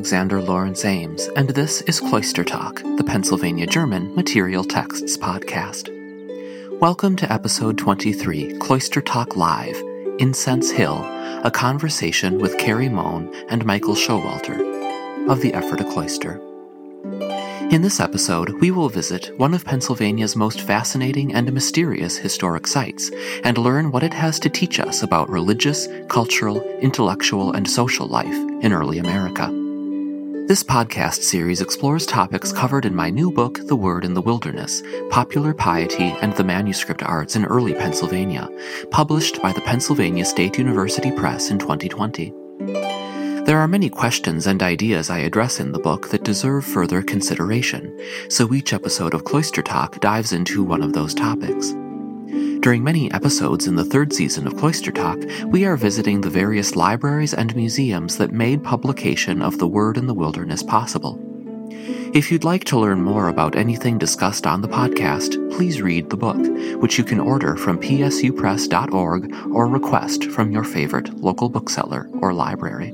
Alexander Lawrence Ames, and this is Cloister Talk, the Pennsylvania German Material Texts podcast. Welcome to episode 23, Cloister Talk Live, Incense Hill, a conversation with Kerry Mohn and Michael Showalter of the Ephrata Cloister. In this episode, we will visit one of Pennsylvania's most fascinating and mysterious historic sites and learn what it has to teach us about religious, cultural, intellectual, and social life in early America. This podcast series explores topics covered in my new book, The Word in the Wilderness Popular Piety and the Manuscript Arts in Early Pennsylvania, published by the Pennsylvania State University Press in 2020. There are many questions and ideas I address in the book that deserve further consideration, so each episode of Cloister Talk dives into one of those topics. During many episodes in the third season of Cloister Talk, we are visiting the various libraries and museums that made publication of The Word in the Wilderness possible. If you'd like to learn more about anything discussed on the podcast, please read the book, which you can order from psupress.org or request from your favorite local bookseller or library.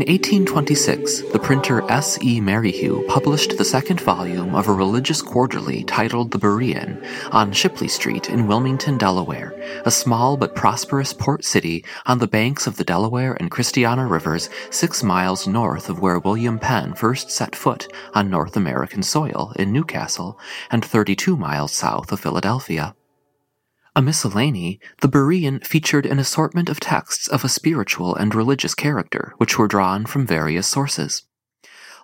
In 1826, the printer S. E. Merrihew published the second volume of a religious quarterly titled The Berean on Shipley Street in Wilmington, Delaware, a small but prosperous port city on the banks of the Delaware and Christiana rivers six miles north of where William Penn first set foot on North American soil in Newcastle and 32 miles south of Philadelphia. A miscellany, the Berean featured an assortment of texts of a spiritual and religious character, which were drawn from various sources.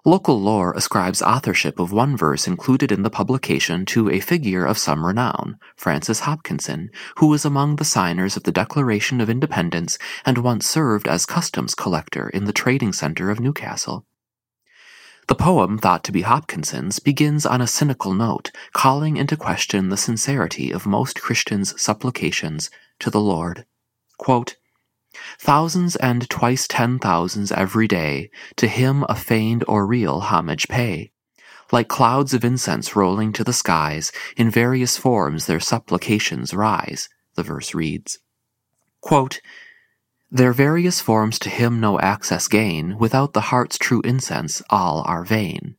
Local lore ascribes authorship of one verse included in the publication to a figure of some renown, Francis Hopkinson, who was among the signers of the Declaration of Independence and once served as customs collector in the trading center of Newcastle. The poem, thought to be Hopkinson's, begins on a cynical note, calling into question the sincerity of most Christians' supplications to the Lord. Quote, Thousands and twice ten thousands every day to him a feigned or real homage pay. Like clouds of incense rolling to the skies, in various forms their supplications rise, the verse reads. Quote, their various forms to him no access gain, without the heart's true incense all are vain.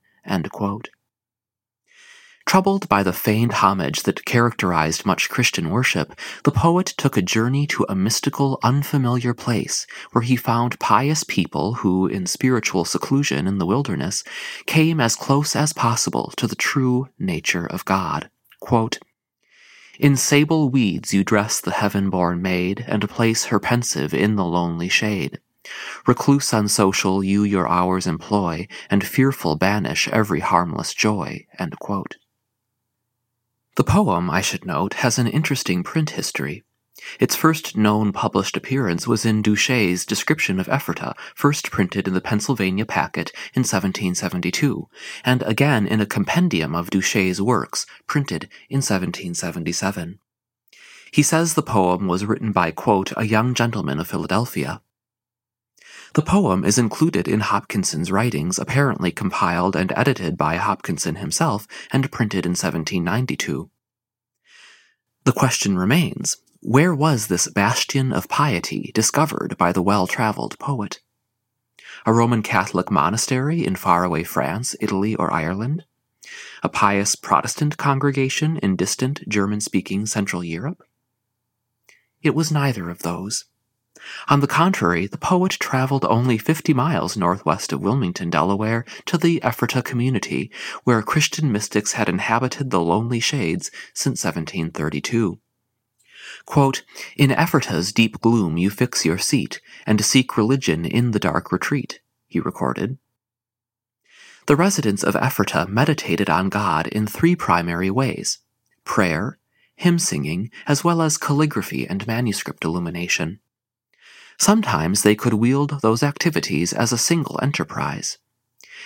Troubled by the feigned homage that characterized much Christian worship, the poet took a journey to a mystical, unfamiliar place where he found pious people who, in spiritual seclusion in the wilderness, came as close as possible to the true nature of God. Quote, in sable weeds you dress the heaven-born maid, and place her pensive in the lonely shade. Recluse unsocial you your hours employ, and fearful banish every harmless joy. The poem, I should note, has an interesting print history. Its first known published appearance was in Duché's description of Ephrata, first printed in the Pennsylvania Packet in 1772, and again in a compendium of Duché's works, printed in 1777. He says the poem was written by, quote, a young gentleman of Philadelphia. The poem is included in Hopkinson's writings, apparently compiled and edited by Hopkinson himself and printed in 1792. The question remains where was this bastion of piety discovered by the well-traveled poet? A Roman Catholic monastery in faraway France, Italy, or Ireland? A pious Protestant congregation in distant German-speaking Central Europe? It was neither of those. On the contrary, the poet traveled only 50 miles northwest of Wilmington, Delaware, to the Ephrata community, where Christian mystics had inhabited the lonely shades since 1732. Quote, In Ephrata's deep gloom you fix your seat, and seek religion in the dark retreat, he recorded. The residents of Ephrata meditated on God in three primary ways prayer, hymn singing, as well as calligraphy and manuscript illumination. Sometimes they could wield those activities as a single enterprise.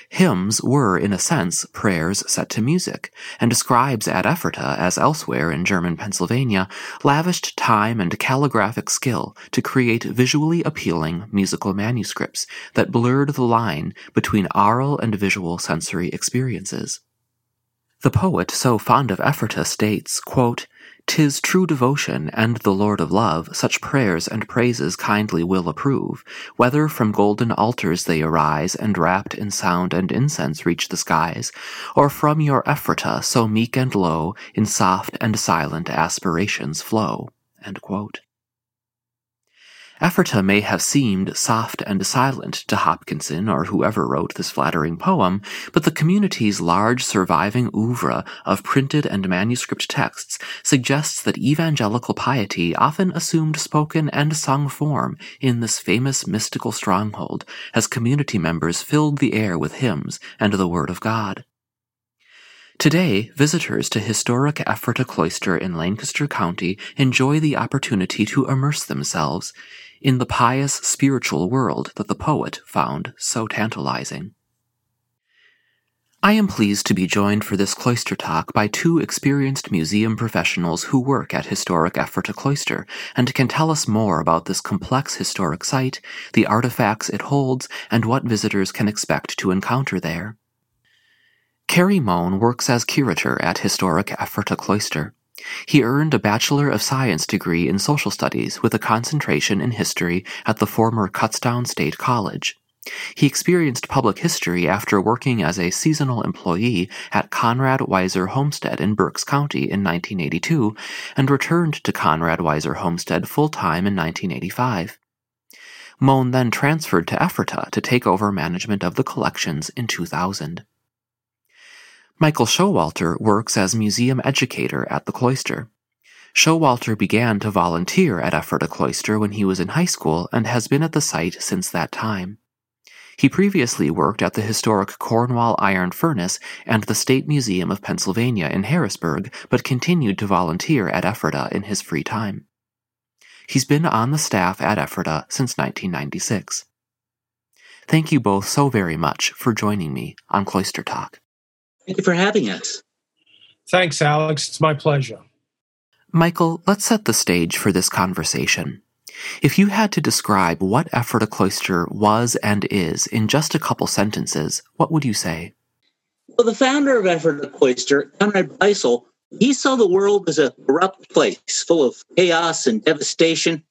Hymns were, in a sense, prayers set to music, and scribes at Ephrata, as elsewhere in German Pennsylvania, lavished time and calligraphic skill to create visually appealing musical manuscripts that blurred the line between aural and visual sensory experiences. The poet so fond of Ephrata states, quote, Tis true devotion, and the Lord of love, such prayers and praises kindly will approve, whether from golden altars they arise, and wrapped in sound and incense reach the skies, or from your Ephrata, so meek and low, in soft and silent aspirations flow. Ephrata may have seemed soft and silent to Hopkinson or whoever wrote this flattering poem, but the community's large surviving oeuvre of printed and manuscript texts suggests that evangelical piety often assumed spoken and sung form in this famous mystical stronghold as community members filled the air with hymns and the Word of God. Today, visitors to historic Ephrata Cloister in Lancaster County enjoy the opportunity to immerse themselves in the pious spiritual world that the poet found so tantalizing. I am pleased to be joined for this cloister talk by two experienced museum professionals who work at historic Ephrata Cloister and can tell us more about this complex historic site, the artifacts it holds, and what visitors can expect to encounter there. Kerry Mohn works as curator at historic Ephrata Cloister. He earned a Bachelor of Science degree in Social Studies with a concentration in history at the former Kutztown State College. He experienced public history after working as a seasonal employee at Conrad Weiser Homestead in Berks County in 1982 and returned to Conrad Weiser Homestead full time in 1985. Mohn then transferred to Ephrata to take over management of the collections in 2000. Michael Showalter works as museum educator at the cloister. Showalter began to volunteer at Ephrata Cloister when he was in high school and has been at the site since that time. He previously worked at the historic Cornwall Iron Furnace and the State Museum of Pennsylvania in Harrisburg, but continued to volunteer at Ephrata in his free time. He's been on the staff at Ephrata since 1996. Thank you both so very much for joining me on Cloister Talk. Thank you for having us. Thanks, Alex. It's my pleasure. Michael, let's set the stage for this conversation. If you had to describe what Ephrata Cloister was and is in just a couple sentences, what would you say? Well, the founder of Ephrata Cloister, Conrad Beissel, he saw the world as a corrupt place full of chaos and devastation.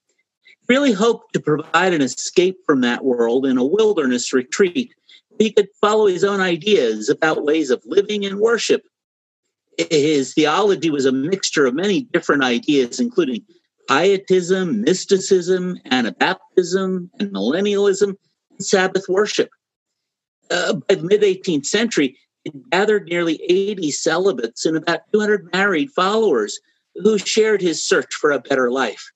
He really hoped to provide an escape from that world in a wilderness retreat he could follow his own ideas about ways of living and worship. His theology was a mixture of many different ideas, including pietism, mysticism, Anabaptism, and millennialism, and Sabbath worship. Uh, by the mid 18th century, it gathered nearly 80 celibates and about 200 married followers who shared his search for a better life.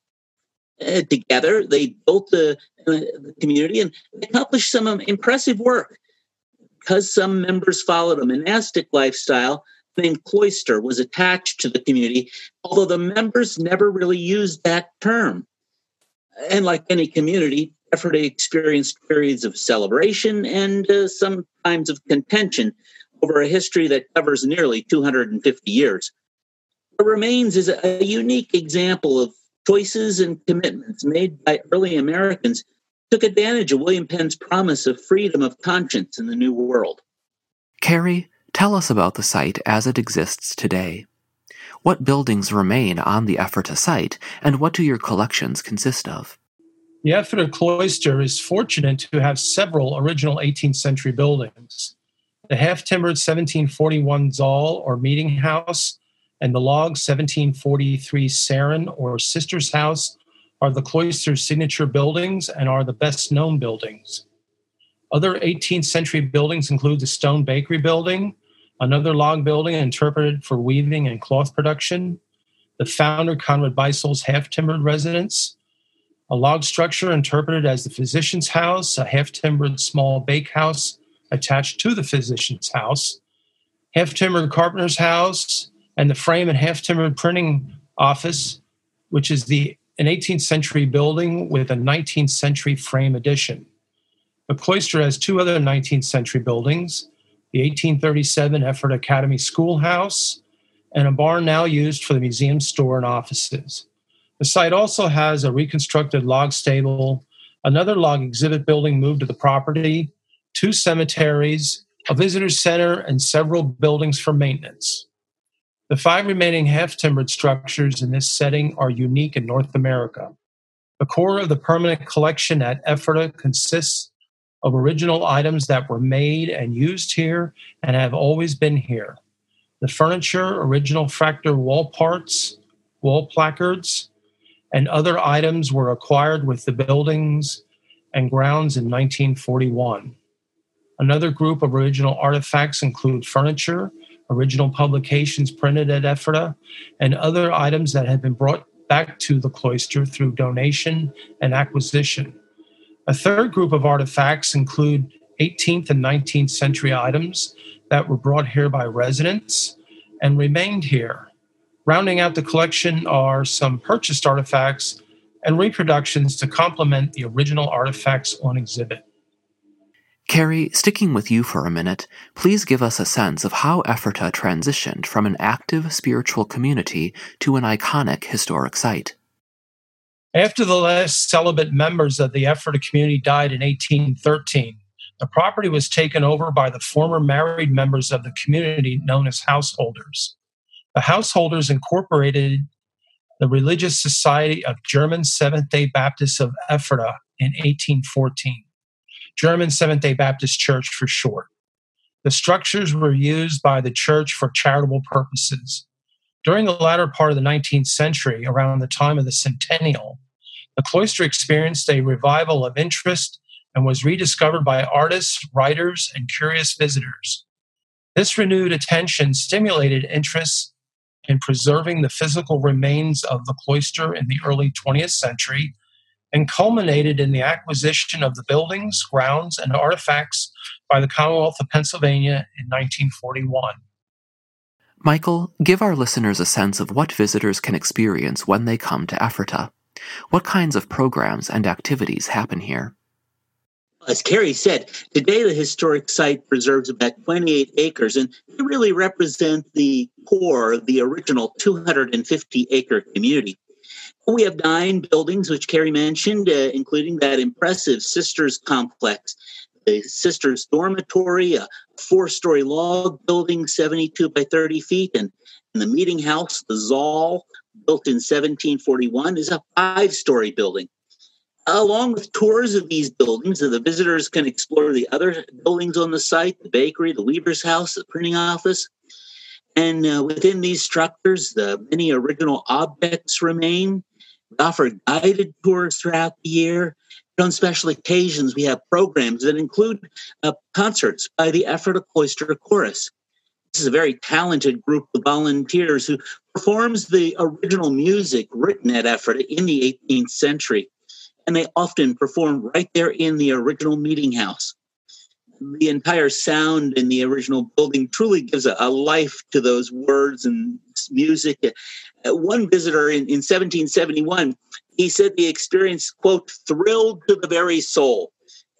Uh, together, they built the, uh, the community and accomplished some impressive work because some members followed a monastic lifestyle, the name cloister was attached to the community, although the members never really used that term. And like any community, Ephrata experienced periods of celebration and uh, sometimes of contention over a history that covers nearly 250 years. What remains is a unique example of choices and commitments made by early Americans took advantage of William Penn's promise of freedom of conscience in the New World. Kerry, tell us about the site as it exists today. What buildings remain on the Ephrata site, and what do your collections consist of? The Ephrata Cloister is fortunate to have several original 18th century buildings. The half timbered 1741 Saal or meeting house and the log 1743 Saron or sister's house are the cloister's signature buildings and are the best known buildings. Other 18th century buildings include the Stone Bakery Building, another log building interpreted for weaving and cloth production, the founder Conrad Beissel's half timbered residence, a log structure interpreted as the physician's house, a half timbered small bakehouse attached to the physician's house, half timbered carpenter's house, and the frame and half timbered printing office, which is the an 18th century building with a 19th century frame addition. The cloister has two other 19th century buildings the 1837 Ephrata Academy Schoolhouse and a barn now used for the museum store and offices. The site also has a reconstructed log stable, another log exhibit building moved to the property, two cemeteries, a visitor center, and several buildings for maintenance. The five remaining half timbered structures in this setting are unique in North America. The core of the permanent collection at Ephrata consists of original items that were made and used here and have always been here. The furniture, original Fraktur wall parts, wall placards, and other items were acquired with the buildings and grounds in 1941. Another group of original artifacts include furniture, original publications printed at Ephrata, and other items that have been brought back to the cloister through donation and acquisition. A third group of artifacts include 18th and 19th century items that were brought here by residents and remained here. Rounding out the collection are some purchased artifacts and reproductions to complement the original artifacts on exhibit. Kerry, sticking with you for a minute, please give us a sense of how Ephrata transitioned from an active spiritual community to an iconic historic site. After the last celibate members of the Ephrata community died in 1813, the property was taken over by the former married members of the community known as householders. The householders incorporated the Religious Society of German Seventh day Baptists of Ephrata in 1814. German Seventh day Baptist Church for short. The structures were used by the church for charitable purposes. During the latter part of the 19th century, around the time of the centennial, the cloister experienced a revival of interest and was rediscovered by artists, writers, and curious visitors. This renewed attention stimulated interest in preserving the physical remains of the cloister in the early 20th century and culminated in the acquisition of the buildings, grounds, and artifacts by the Commonwealth of Pennsylvania in 1941. Michael, give our listeners a sense of what visitors can experience when they come to Ephrata. What kinds of programs and activities happen here? As Kerry said, today the historic site preserves about 28 acres, and they really represent the core of the original 250 acre community. We have nine buildings, which Kerry mentioned, uh, including that impressive Sisters complex, the Sisters dormitory, a four story log building, 72 by 30 feet, and, and the meeting house, the Saal, built in 1741, is a five story building. Along with tours of these buildings, the visitors can explore the other buildings on the site the bakery, the weaver's house, the printing office. And uh, within these structures, the many original objects remain. We offer guided tours throughout the year. On special occasions, we have programs that include uh, concerts by the Ephrata Cloister Chorus. This is a very talented group of volunteers who performs the original music written at Ephrata in the 18th century. And they often perform right there in the original meeting house. The entire sound in the original building truly gives a, a life to those words and music. Uh, one visitor in, in 1771, he said the experience, quote, thrilled to the very soul.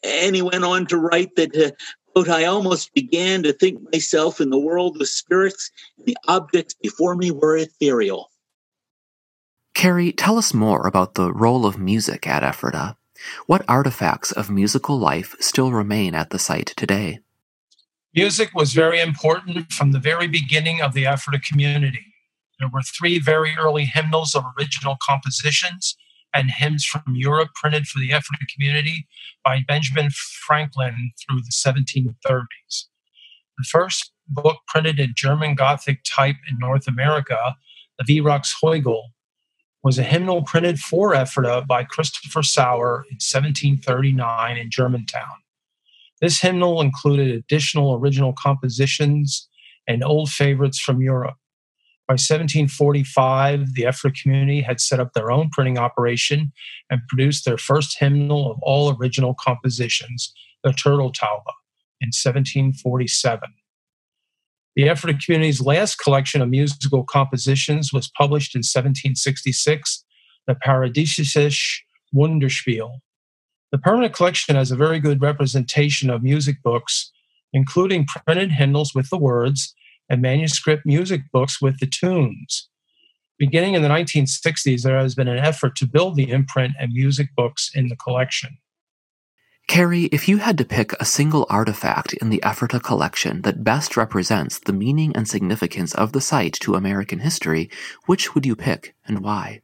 And he went on to write that, uh, quote, I almost began to think myself in the world of spirits, and the objects before me were ethereal. Kerry, tell us more about the role of music at Ephrata. What artifacts of musical life still remain at the site today? Music was very important from the very beginning of the Ephrata community. There were three very early hymnals of original compositions and hymns from Europe printed for the Ephrata community by Benjamin Franklin through the 1730s. The first book printed in German Gothic type in North America, the Weyrauchs Hügel, was a hymnal printed for Ephrata by Christopher Sauer in 1739 in Germantown. This hymnal included additional original compositions and old favorites from Europe. By 1745, the Ephrata community had set up their own printing operation and produced their first hymnal of all original compositions, the Turtel-Taube, in 1747. The Ephrata community's last collection of musical compositions was published in 1766, the Paradiesische Wunderspiel. The permanent collection has a very good representation of music books, including printed hymnals with the words and manuscript music books with the tunes. Beginning in the 1960s, there has been an effort to build the imprint and music books in the collection. Kerry, if you had to pick a single artifact in the Ephrata collection that best represents the meaning and significance of the site to American history, which would you pick and why?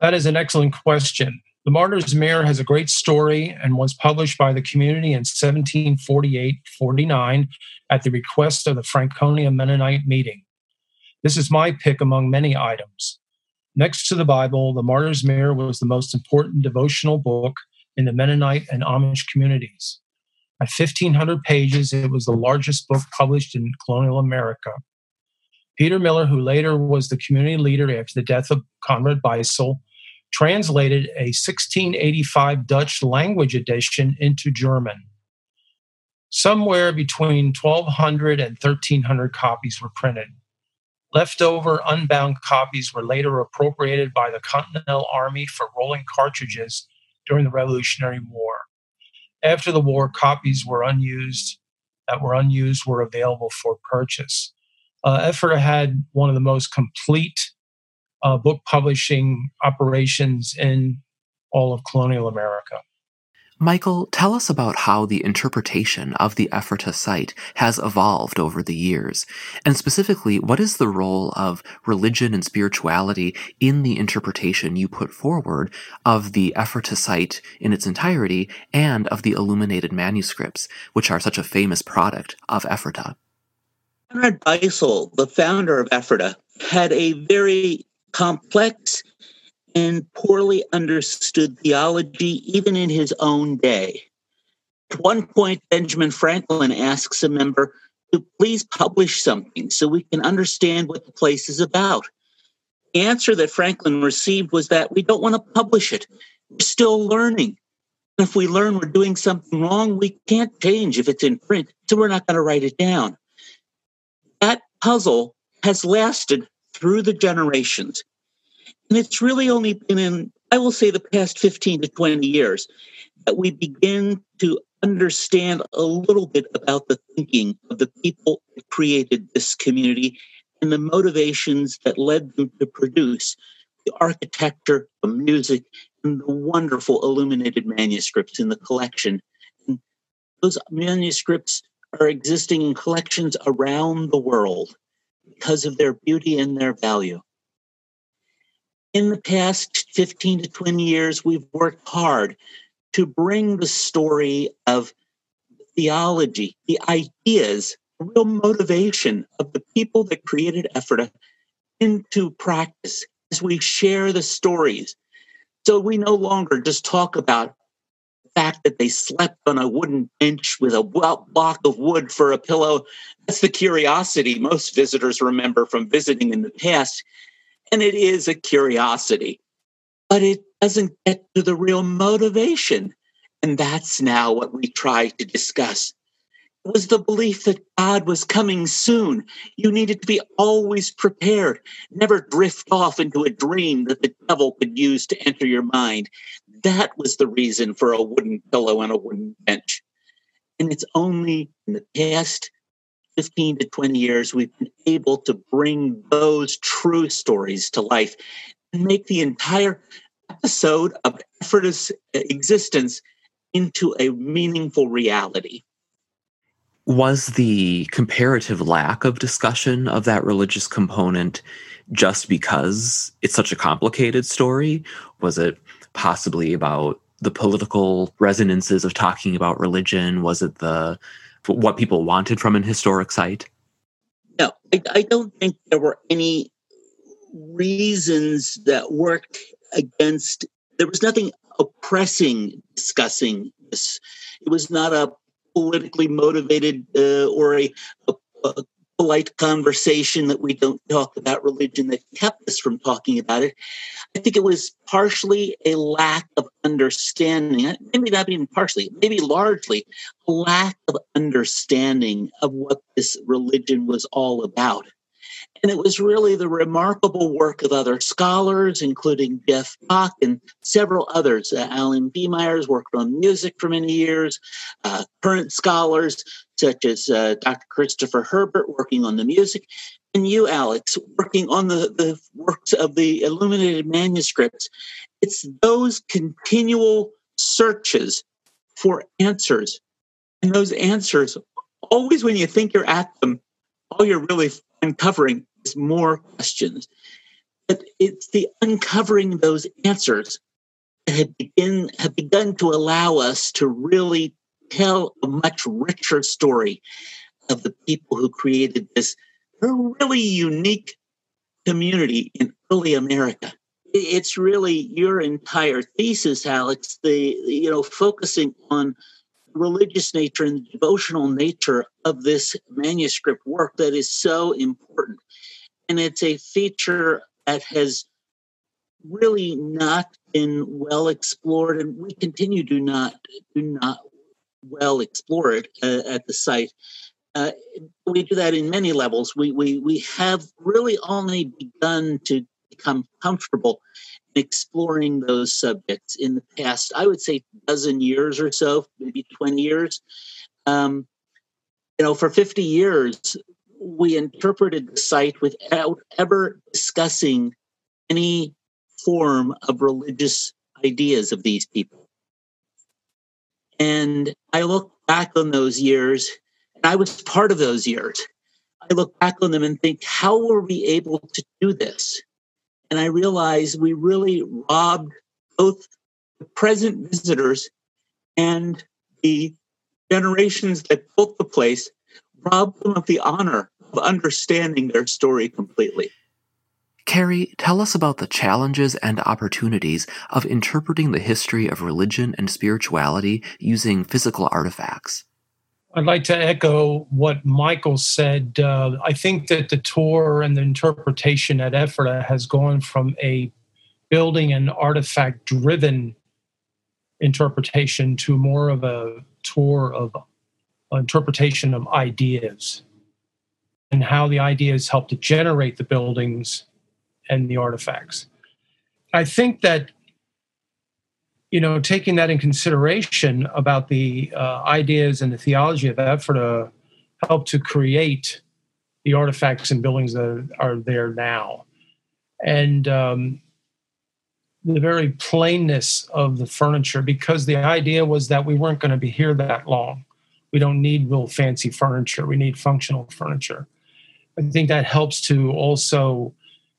That is an excellent question. The Martyr's Mirror has a great story and was published by the community in 1748 49 at the request of the Franconia Mennonite meeting. This is my pick among many items. Next to the Bible, the Martyr's Mirror was the most important devotional book in the Mennonite and Amish communities. At 1,500 pages, it was the largest book published in colonial America. Peter Miller, who later was the community leader after the death of Conrad Beissel, translated a 1685 Dutch language edition into German. Somewhere between 1,200 and 1,300 copies were printed. Leftover unbound copies were later appropriated by the Continental Army for rolling cartridges during the Revolutionary War. After the war, copies were unused that were unused were available for purchase. Uh, Ephrata had one of the most complete uh, book publishing operations in all of colonial America. Michael, tell us about how the interpretation of the Ephrata site has evolved over the years, and specifically, what is the role of religion and spirituality in the interpretation you put forward of the Ephrata site in its entirety and of the illuminated manuscripts, which are such a famous product of Ephrata? Conrad Beissel, the founder of Ephrata, had a very complex and poorly understood theology even in his own day. At one point, Benjamin Franklin asks a member to please publish something so we can understand what the place is about. The answer that Franklin received was that we don't want to publish it. We're still learning. And if we learn we're doing something wrong, we can't change if it's in print, so we're not going to write it down. That puzzle has lasted through the generations. And it's really only been in, I will say, the past 15 to 20 years that we begin to understand a little bit about the thinking of the people that created this community and the motivations that led them to produce the architecture, the music, and the wonderful illuminated manuscripts in the collection. And those manuscripts are existing in collections around the world because of their beauty and their value. In the past 15 to 20 years, we've worked hard to bring the story of theology, the ideas, the real motivation of the people that created Ephrata into practice as we share the stories. So we no longer just talk about fact that they slept on a wooden bench with a block of wood for a pillow. That's the curiosity most visitors remember from visiting in the past and it is a curiosity, but it doesn't get to the real motivation. And that's now what we try to discuss. Was the belief that God was coming soon. You needed to be always prepared, never drift off into a dream that the devil could use to enter your mind. That was the reason for a wooden pillow and a wooden bench. And it's only in the past 15 to 20 years, we've been able to bring those true stories to life and make the entire episode of effortless existence into a meaningful reality. Was the comparative lack of discussion of that religious component just because it's such a complicated story? Was it possibly about the political resonances of talking about religion? Was it the what people wanted from an historic site? No, I, I don't think there were any reasons that worked against, there was nothing oppressing discussing this. It was not a politically motivated uh, or a, a, a, polite conversation that we don't talk about religion that kept us from talking about it. I think it was partially a lack of understanding, maybe not even partially, maybe largely a lack of understanding of what this religion was all about. And it was really the remarkable work of other scholars, including Jeff Bach and several others. Uh, Alan B. Myers worked on music for many years. Uh, current scholars, such as uh, Dr. Christopher Herbert, working on the music. And you, Alex, working on the, the works of the illuminated manuscripts. It's those continual searches for answers. And those answers, always when you think you're at them, all you're really uncovering more questions. But it's the uncovering those answers that have, begin, have begun to allow us to really tell a much richer story of the people who created this really unique community in early America. It's really your entire thesis, Alex, the you know, focusing on religious nature and devotional nature of this manuscript work that is so important and it's a feature that has really not been well explored, and we continue to not do not well explore it uh, at the site. Uh, we do that in many levels. We we we have really only begun to become comfortable exploring those subjects in the past. I would say dozen years or so, maybe twenty years. Um, you know, for fifty years, we interpreted the site without ever discussing any form of religious ideas of these people. And I look back on those years, and I was part of those years. I look back on them and think, how were we able to do this? And I realize we really robbed both the present visitors and the generations that built the place, robbed them of the honor of understanding their story completely. Kerry, tell us about the challenges and opportunities of interpreting the history of religion and spirituality using physical artifacts. I'd like to echo what Michael said. Uh, I think that the tour and the interpretation at Ephrata has gone from a building and artifact driven interpretation to more of a tour of interpretation of ideas and how the ideas help to generate the buildings and the artifacts. I think that you know, taking that in consideration about the uh, ideas and the theology of Ephrata helped to create the artifacts and buildings that are there now. And um, the very plainness of the furniture, because the idea was that we weren't going to be here that long. We don't need real fancy furniture, we need functional furniture. I think that helps to also,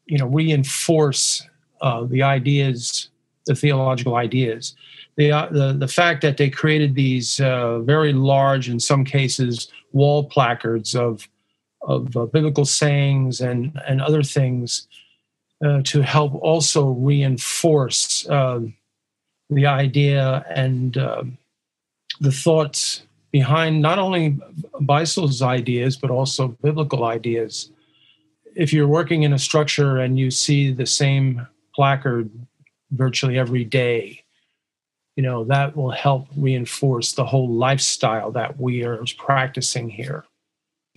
you know, reinforce uh, the ideas, the theological ideas. The, uh, the, the fact that they created these uh, very large, in some cases, wall placards of, of uh, biblical sayings and, and other things uh, to help also reinforce um, the idea and the thoughts behind not only Beissel's ideas, but also biblical ideas. If you're working in a structure and you see the same placard virtually every day, you know, that will help reinforce the whole lifestyle that we are practicing here.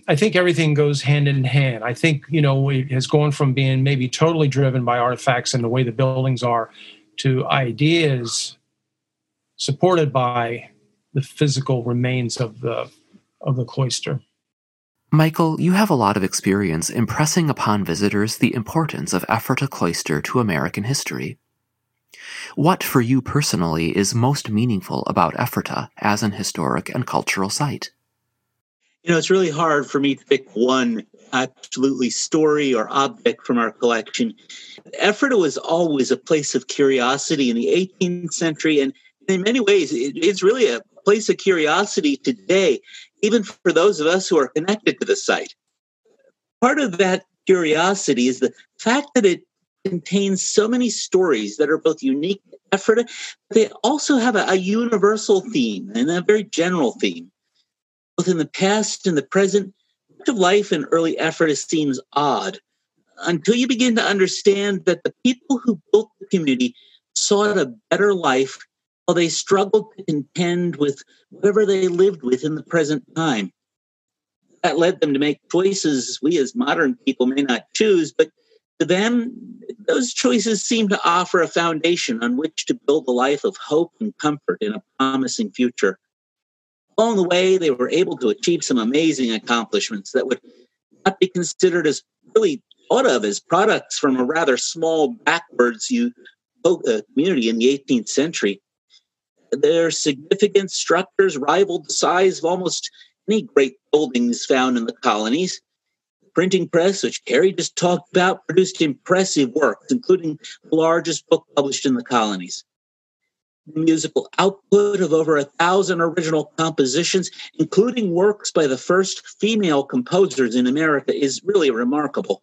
I think everything goes hand in hand. I think, you know, it has gone from being maybe totally driven by artifacts and the way the buildings are to ideas supported by the physical remains of the of the cloister. Michael, you have a lot of experience impressing upon visitors the importance of Ephrata Cloister to American history. What, for you personally, is most meaningful about Ephrata as an historic and cultural site? You know, it's really hard for me to pick one absolutely story or object from our collection. Ephrata was always a place of curiosity in the 18th century, and in many ways, it's really a place of curiosity today, even for those of us who are connected to the site. Part of that curiosity is the fact that it contains so many stories that are both unique to Ephrata, but they also have a, a universal theme and a very general theme. Both in the past and the present, much of life in early Ephrata seems odd until you begin to understand that the people who built the community sought a better life while they struggled to contend with whatever they lived with in the present time. That led them to make choices we as modern people may not choose, but to them, those choices seem to offer a foundation on which to build a life of hope and comfort in a promising future. Along the way, they were able to achieve some amazing accomplishments that would not be considered as really thought of as products from a rather small, backwards uh, community in the 18th century. Their significant structures rivaled the size of almost any great buildings found in the colonies The printing press, which Kerry just talked about, produced impressive works, including the largest book published in the colonies. The musical output of over a thousand original compositions, including works by the first female composers in America, is really remarkable.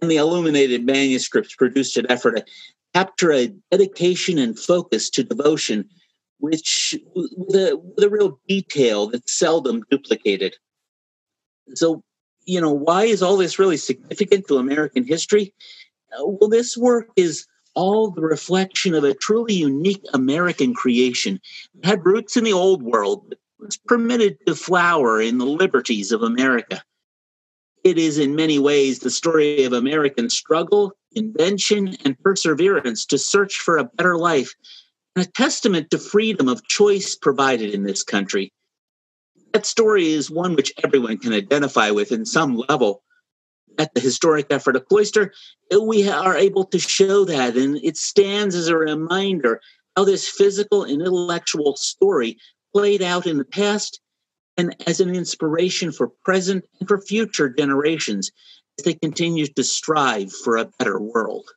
And the illuminated manuscripts produced an effort to capture a dedication and focus to devotion, which with a, with a real detail that's seldom duplicated. So you know, why is all this really significant to American history? Uh, well, this work is all the reflection of a truly unique American creation. It had roots in the old world, but was permitted to flower in the liberties of America. It is in many ways the story of American struggle, invention, and perseverance to search for a better life, a testament to freedom of choice provided in this country that story is one which everyone can identify with in some level. At the historic Ephrata Cloister, uh, we are able to show that, and it stands as a reminder how this physical and intellectual story played out in the past and as an inspiration for present and for future generations as they continue to strive for a better world.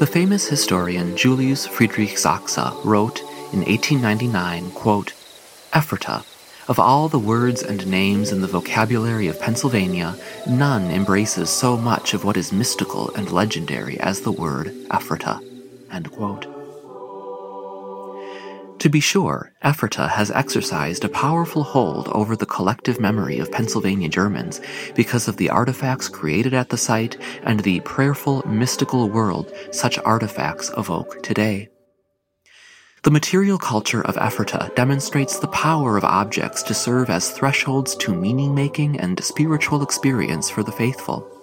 The famous historian Julius Friedrich Sachse wrote in 1899, quote, Ephrata, of all the words and names in the vocabulary of Pennsylvania, none embraces so much of what is mystical and legendary as the word Ephrata. End quote. To be sure, Ephrata has exercised a powerful hold over the collective memory of Pennsylvania Germans because of the artifacts created at the site and the prayerful, mystical world such artifacts evoke today. The material culture of Ephrata demonstrates the power of objects to serve as thresholds to meaning making and spiritual experience for the faithful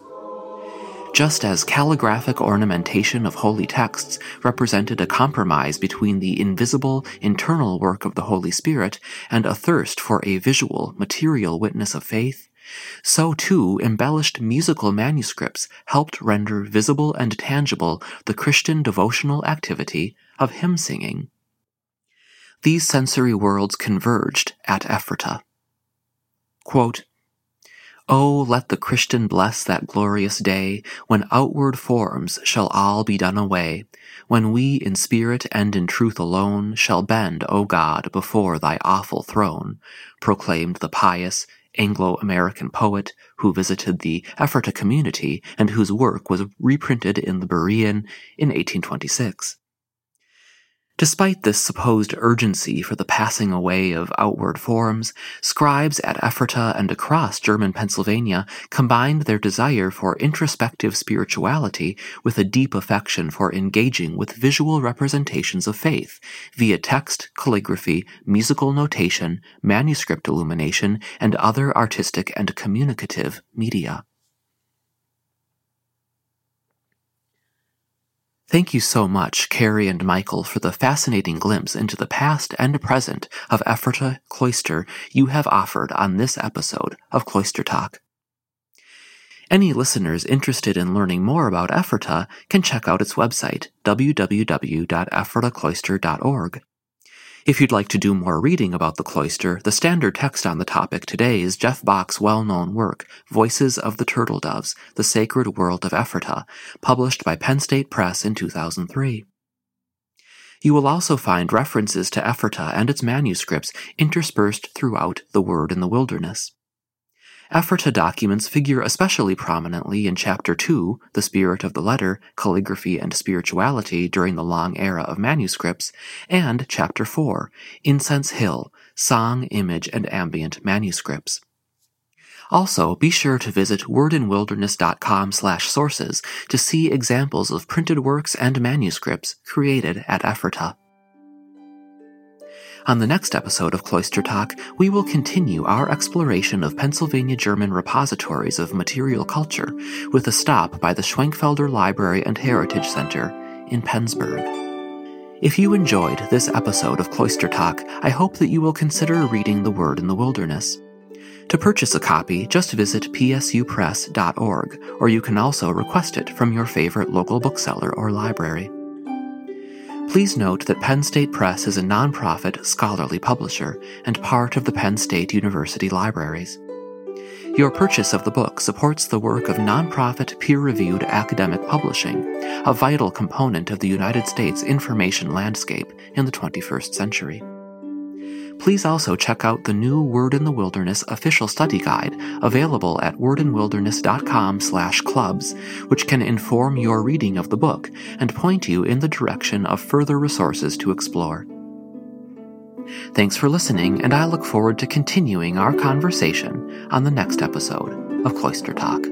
just as calligraphic ornamentation of holy texts represented a compromise between the invisible, internal work of the Holy Spirit and a thirst for a visual, material witness of faith, so too embellished musical manuscripts helped render visible and tangible the Christian devotional activity of hymn singing. These sensory worlds converged at Ephrata. Quote, Oh, let the Christian bless that glorious day, when outward forms shall all be done away, when we in spirit and in truth alone shall bend, O God, before thy awful throne, proclaimed the pious Anglo-American poet who visited the Ephrata community and whose work was reprinted in the Berean in 1826. Despite this supposed urgency for the passing away of outward forms, scribes at Ephrata and across German Pennsylvania combined their desire for introspective spirituality with a deep affection for engaging with visual representations of faith via text, calligraphy, musical notation, manuscript illumination, and other artistic and communicative media. Thank you so much, Kerry and Michael, for the fascinating glimpse into the past and present of Ephrata Cloister you have offered on this episode of Cloister Talk. Any listeners interested in learning more about Ephrata can check out its website, www.ephratacloister.org. If you'd like to do more reading about the cloister, the standard text on the topic today is Jeff Bach's well-known work, Voices of the Turtle Doves, The Sacred World of Ephrata, published by Penn State Press in 2003. You will also find references to Ephrata and its manuscripts interspersed throughout The Word in the Wilderness. Ephrata documents figure especially prominently in Chapter 2, The Spirit of the Letter, Calligraphy and Spirituality During the Long Era of Manuscripts, and Chapter 4, Incense Hill, Song, Image, and Ambient Manuscripts. Also, be sure to visit wordinwilderness.com slash sources to see examples of printed works and manuscripts created at Ephrata. On the next episode of Cloister Talk, we will continue our exploration of Pennsylvania German repositories of material culture with a stop by the Schwenkfelder Library and Heritage Center in Pennsburg. If you enjoyed this episode of Cloister Talk, I hope that you will consider reading The Word in the Wilderness. To purchase a copy, just visit psupress.org, or you can also request it from your favorite local bookseller or library. Please note that Penn State Press is a nonprofit scholarly publisher and part of the Penn State University Libraries. Your purchase of the book supports the work of nonprofit peer reviewed academic publishing, a vital component of the United States information landscape in the 21st century. Please also check out the new Word in the Wilderness official study guide available at wordinwilderness.com/clubs, which can inform your reading of the book and point you in the direction of further resources to explore. Thanks for listening, and I look forward to continuing our conversation on the next episode of Cloister Talk.